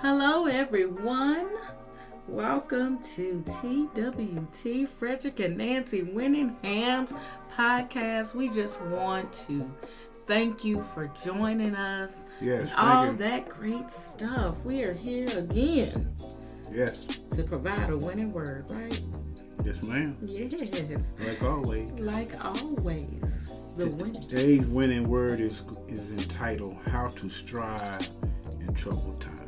Hello, everyone. Welcome to TWT Frederick and Nancy Winninghams podcast. We just want to thank you for joining us. Yes, and all that great stuff. We are here again Yes, to provide a winning word, right? yes, ma'am. Yes. Like always. Like always, the winning. Today's winning word is is entitled "How to Strive in Troubled Times,"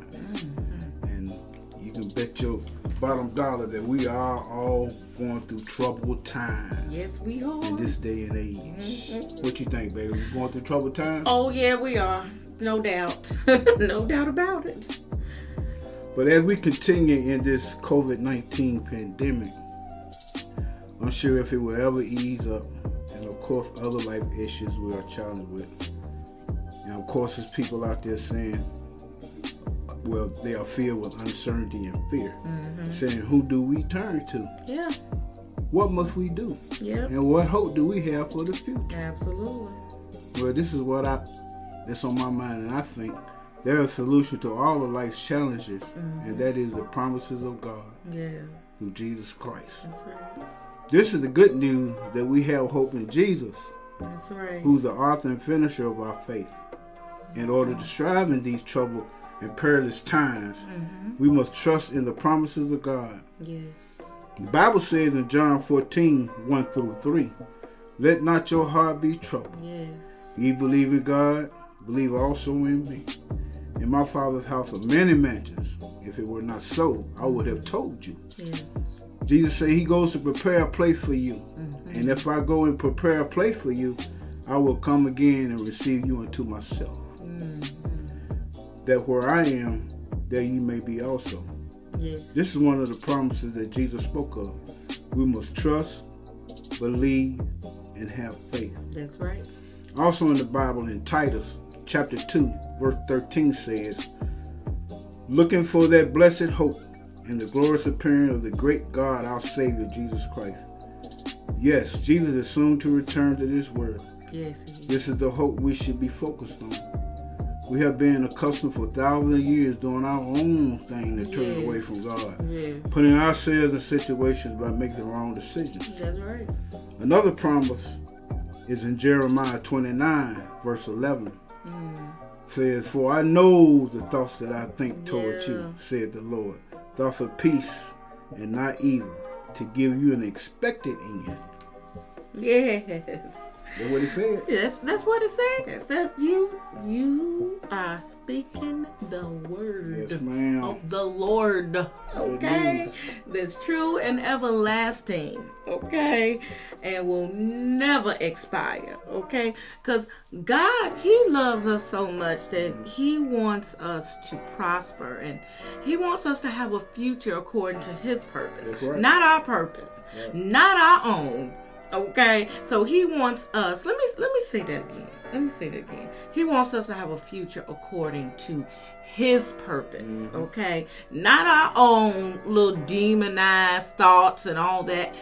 you can bet your bottom dollar that we are all going through troubled times Yes, we are. in this day and age. Mm-hmm. What you think, baby? We going through troubled times? Oh, yeah, we are. No doubt. no doubt about it. But as we continue in this COVID 19 pandemic, I'm sure if it will ever ease up, and of course, other life issues we are challenged with. And of course, there's people out there saying, well, they are filled with uncertainty and fear, mm-hmm. saying, Who do we turn to? Yeah. What must we do? Yep. And what hope do we have for the future? Absolutely. Well, this is what I that's on my mind, and I think there's a solution to all of life's challenges, and mm-hmm. that is the promises of God Yeah. through Jesus Christ. That's right. This is the good news that we have hope in Jesus, That's right. who's the author and finisher of our faith. In order to strive in these troubled and perilous times, mm-hmm. we must trust in the promises of God. Yes. The Bible says in John 14, 1 through 3, Let not your heart be troubled. Yes. Ye believe in God, believe also in me. In my Father's house are many mansions. If it were not so, I would have told you. Yes. Jesus said he goes to prepare a place for you. Mm-hmm. And if I go and prepare a place for you, I will come again and receive you unto myself. That where I am, there you may be also. Yes. This is one of the promises that Jesus spoke of. We must trust, believe, and have faith. That's right. Also in the Bible, in Titus chapter 2, verse 13 says, Looking for that blessed hope and the glorious appearing of the great God, our Savior, Jesus Christ. Yes, Jesus is soon to return to this world. Yes. He is. This is the hope we should be focused on. We have been accustomed for thousands of years doing our own thing to turn Yes. away from God, Yes. putting ourselves in situations by making the wrong decisions. That's right. Another promise is in Jeremiah 29, verse 11. Mm. Says, For I know the thoughts that I think toward Yeah. you, said the Lord. Thoughts of peace and not evil, to give you an expected end. Yes. That's what he said. That's that's what it said. It said you you are speaking the word Yes, of the Lord. Okay? That's true and everlasting. Okay? And will never expire. Okay? Because God, He loves us so much that mm-hmm. He wants us to prosper and He wants us to have a future according to His purpose. Right. Not our purpose. Not our own. Okay? So He wants us. Let me let me say that again. Let me say that again. He wants us to have a future according to his purpose, mm-hmm. okay? Not our own little demonized thoughts and all that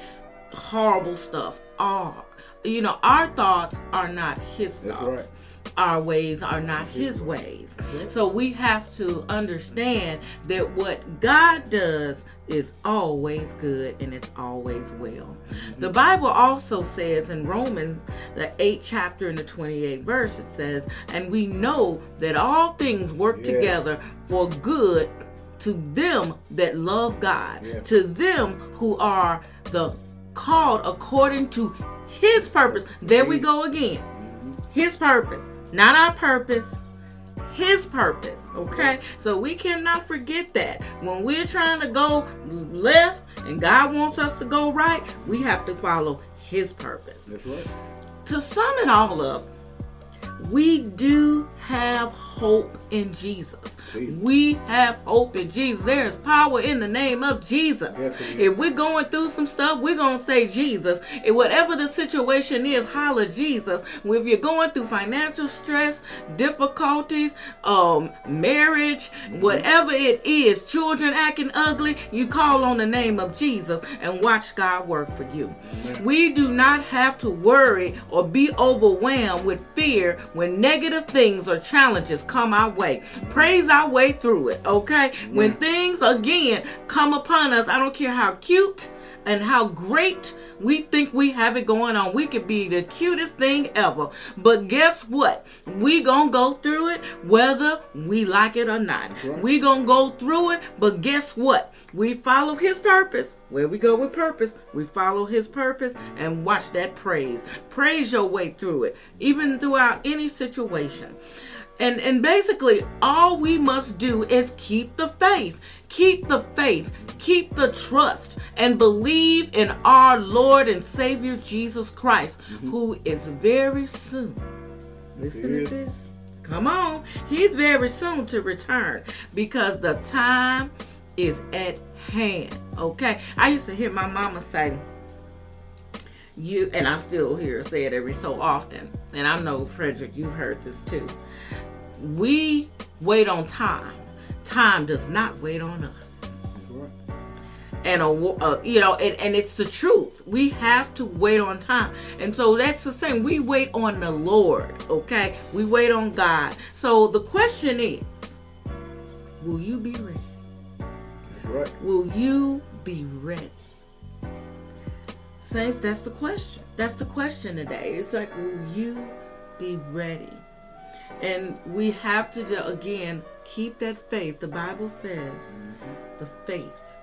horrible stuff. Our, you know, our thoughts are not his That's thoughts. Our ways are not his ways. So we have to understand that what God does is always good and it's always well. The mm-hmm. Bible also says in Romans, the 8th chapter and the 28th verse, it says, And we know that all things work Yeah. together for good to them that love God, Yeah. to them who are the called according to his purpose. There we go again. His purpose, not our purpose. His purpose, okay? So we cannot forget that. When we're trying to go left and God wants us to go right, we have to follow His purpose. Right. To sum it all up, we do have hope in Jesus. Jesus. We have hope in Jesus. There is power in the name of Jesus. Yes, if we're going through some stuff, we're going to say Jesus. And whatever the situation is, holler Jesus. If you're going through financial stress, difficulties, um, marriage, Mm-hmm. whatever it is, children acting ugly, you call on the name of Jesus and watch God work for you. We do not have to worry or be overwhelmed with fear when negative things or challenges come our way. Praise our way through it, okay? When mm. things again come upon us, I don't care how cute and how great we think we have it going on. We could be the cutest thing ever. But guess what? We gonna go through it whether we like it or not. Right. We gonna go through it, but guess what? We follow his purpose. Where we go with purpose, we follow his purpose and watch that praise. Praise your way through it, even throughout any situation. And and basically all we must do is keep the faith. Keep the faith, keep the trust, and believe in our Lord and Savior Jesus Christ, mm-hmm. who is very soon. Listen to this. Come on. He's very soon to return because the time is at hand. Okay. I used to hear my mama say, you and I still hear her say it every so often. And I know Frederick, you've heard this too. We wait on time. Time does not wait on us. Right. and a, wa- uh, you know and, and it's the truth. We have to wait on time. And so that's the same. We wait on the lord okay? We wait on god. So the question is will you be ready? Right. will you be ready? Saints that's the question. That's the question today. It's like will you be ready? And we have to again keep that faith the bible says. The faith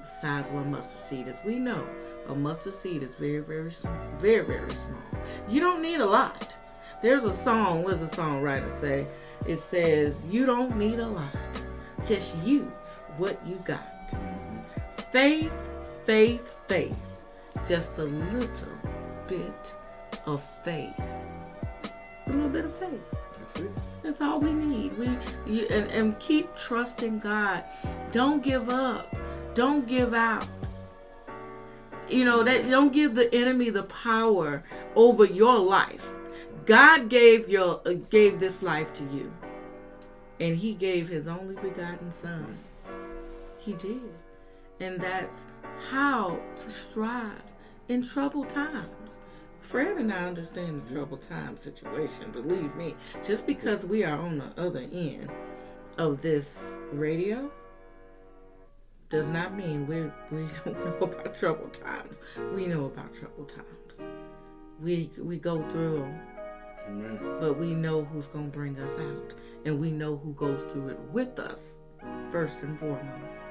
the size of a mustard seed as we know a mustard seed is very very small very very small. You don't need a lot. There's a song what does the songwriter say? It says you don't need a lot just use what you got. Faith faith faith just a little bit of faith. A little bit of faith That's all we need. We you, and, and keep trusting God. Don't give up. Don't give out. You know that don't give the enemy the power over your life. God gave your uh, gave this life to you, and He gave His only begotten Son. He did, and that's how to strive in troubled times. Fred and I understand the troubled time situation. Believe me, just because we are on the other end of this radio does not mean we we don't know about troubled times. We know about troubled times. We we go through them, Amen. but we know who's gonna bring us out, and we know who goes through it with us, first and foremost.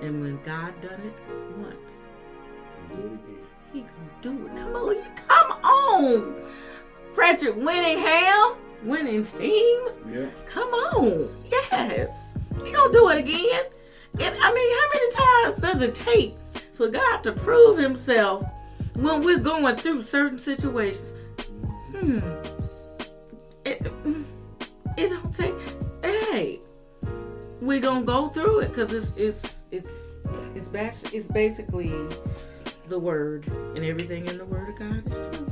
And when God done it once, again. he gonna do it. Come on, you come on. Frederick Winningham, winning team. Yeah. Come on. Yes. He gonna do it again. And I mean, how many times does it take for God to prove himself when we're going through certain situations? Hmm. It, it don't take hey. We're gonna go through it because it's it's it's it's bas- it's basically the word and everything in the word of God is true.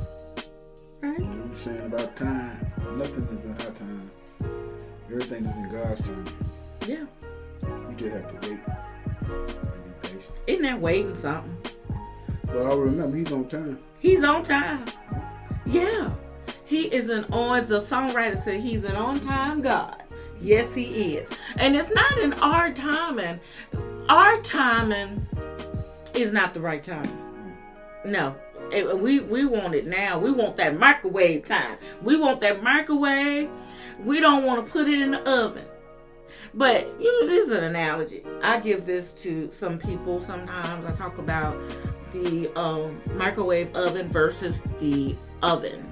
I'm saying about time. Nothing is in our time. Everything is in God's time. Yeah. You just have to wait and be patient. Isn't that waiting something? But I remember he's on time. He's on time. Yeah. He is an on the songwriter said he's an on time God. Yes, he is. And it's not in our timing. Our timing is not the right time. No. It- we we want it now. We want that microwave time. We want that microwave. We don't want to put it in the oven. But you know, this is an analogy. I give this to some people sometimes. I talk about the um, microwave oven versus the oven.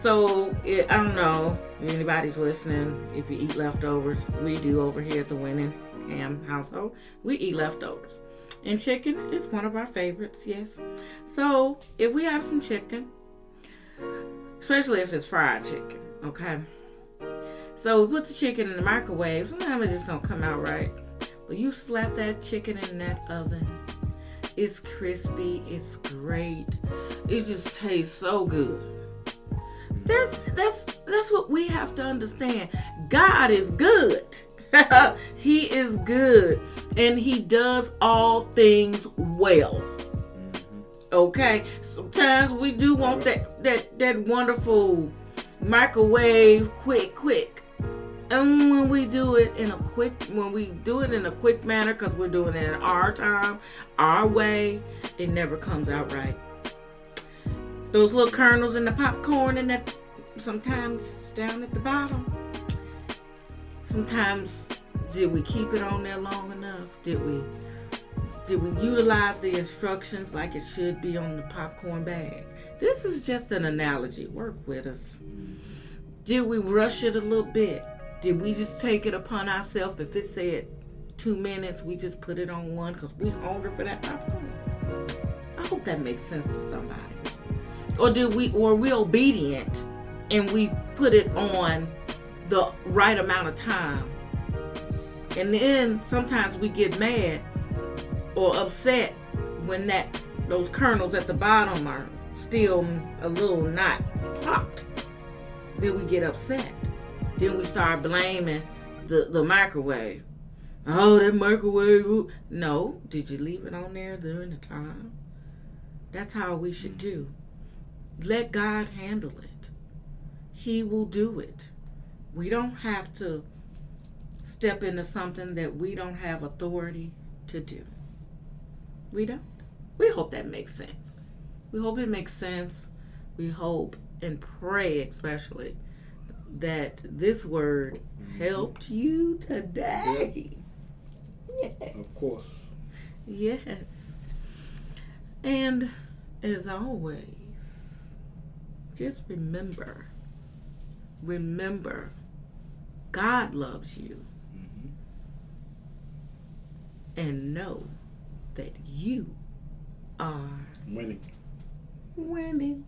So it, I don't know if anybody's listening. If you eat leftovers, we do over here at the Winning Ham household. We eat leftovers, and chicken is one of our favorites. Yes. So if we have some chicken, especially if it's fried chicken, okay. So we put the chicken in the microwave. Sometimes it just don't come out right. But you slap that chicken in that oven. It's crispy. It's great. It just tastes so good. That's that's that's what we have to understand. God is good. he is good and he does all things well. Mm-hmm. Okay? Sometimes we do want that that that wonderful microwave quick, quick. And when we do it in a quick, when we do it in a quick manner, because we're doing it in our time, our way, it never comes out right. Those little kernels in the popcorn and that sometimes down at the bottom. Sometimes did we keep it on there long enough? Did we did we utilize the instructions like it should be on the popcorn bag? This is just an analogy. Work with us. Did we rush it a little bit? Did we just take it upon ourselves? If it said two minutes, we just put it on one because we hungry for that popcorn. I hope that makes sense to somebody. Or did we or we obedient and we put it on the right amount of time? And then sometimes we get mad or upset when that those kernels at the bottom are still a little not popped. Then we get upset. Then we start blaming the, the microwave. Oh, that microwave. No, did you leave it on there during the time? That's how we should do. Let God handle it. He will do it. We don't have to step into something that we don't have authority to do. We don't. We hope that makes sense. We hope it makes sense. We hope and pray, especially, that this word mm-hmm. helped you today. Yes. Of course. Yes. And as always, just remember remember God loves you. And know that you are Winning. winning.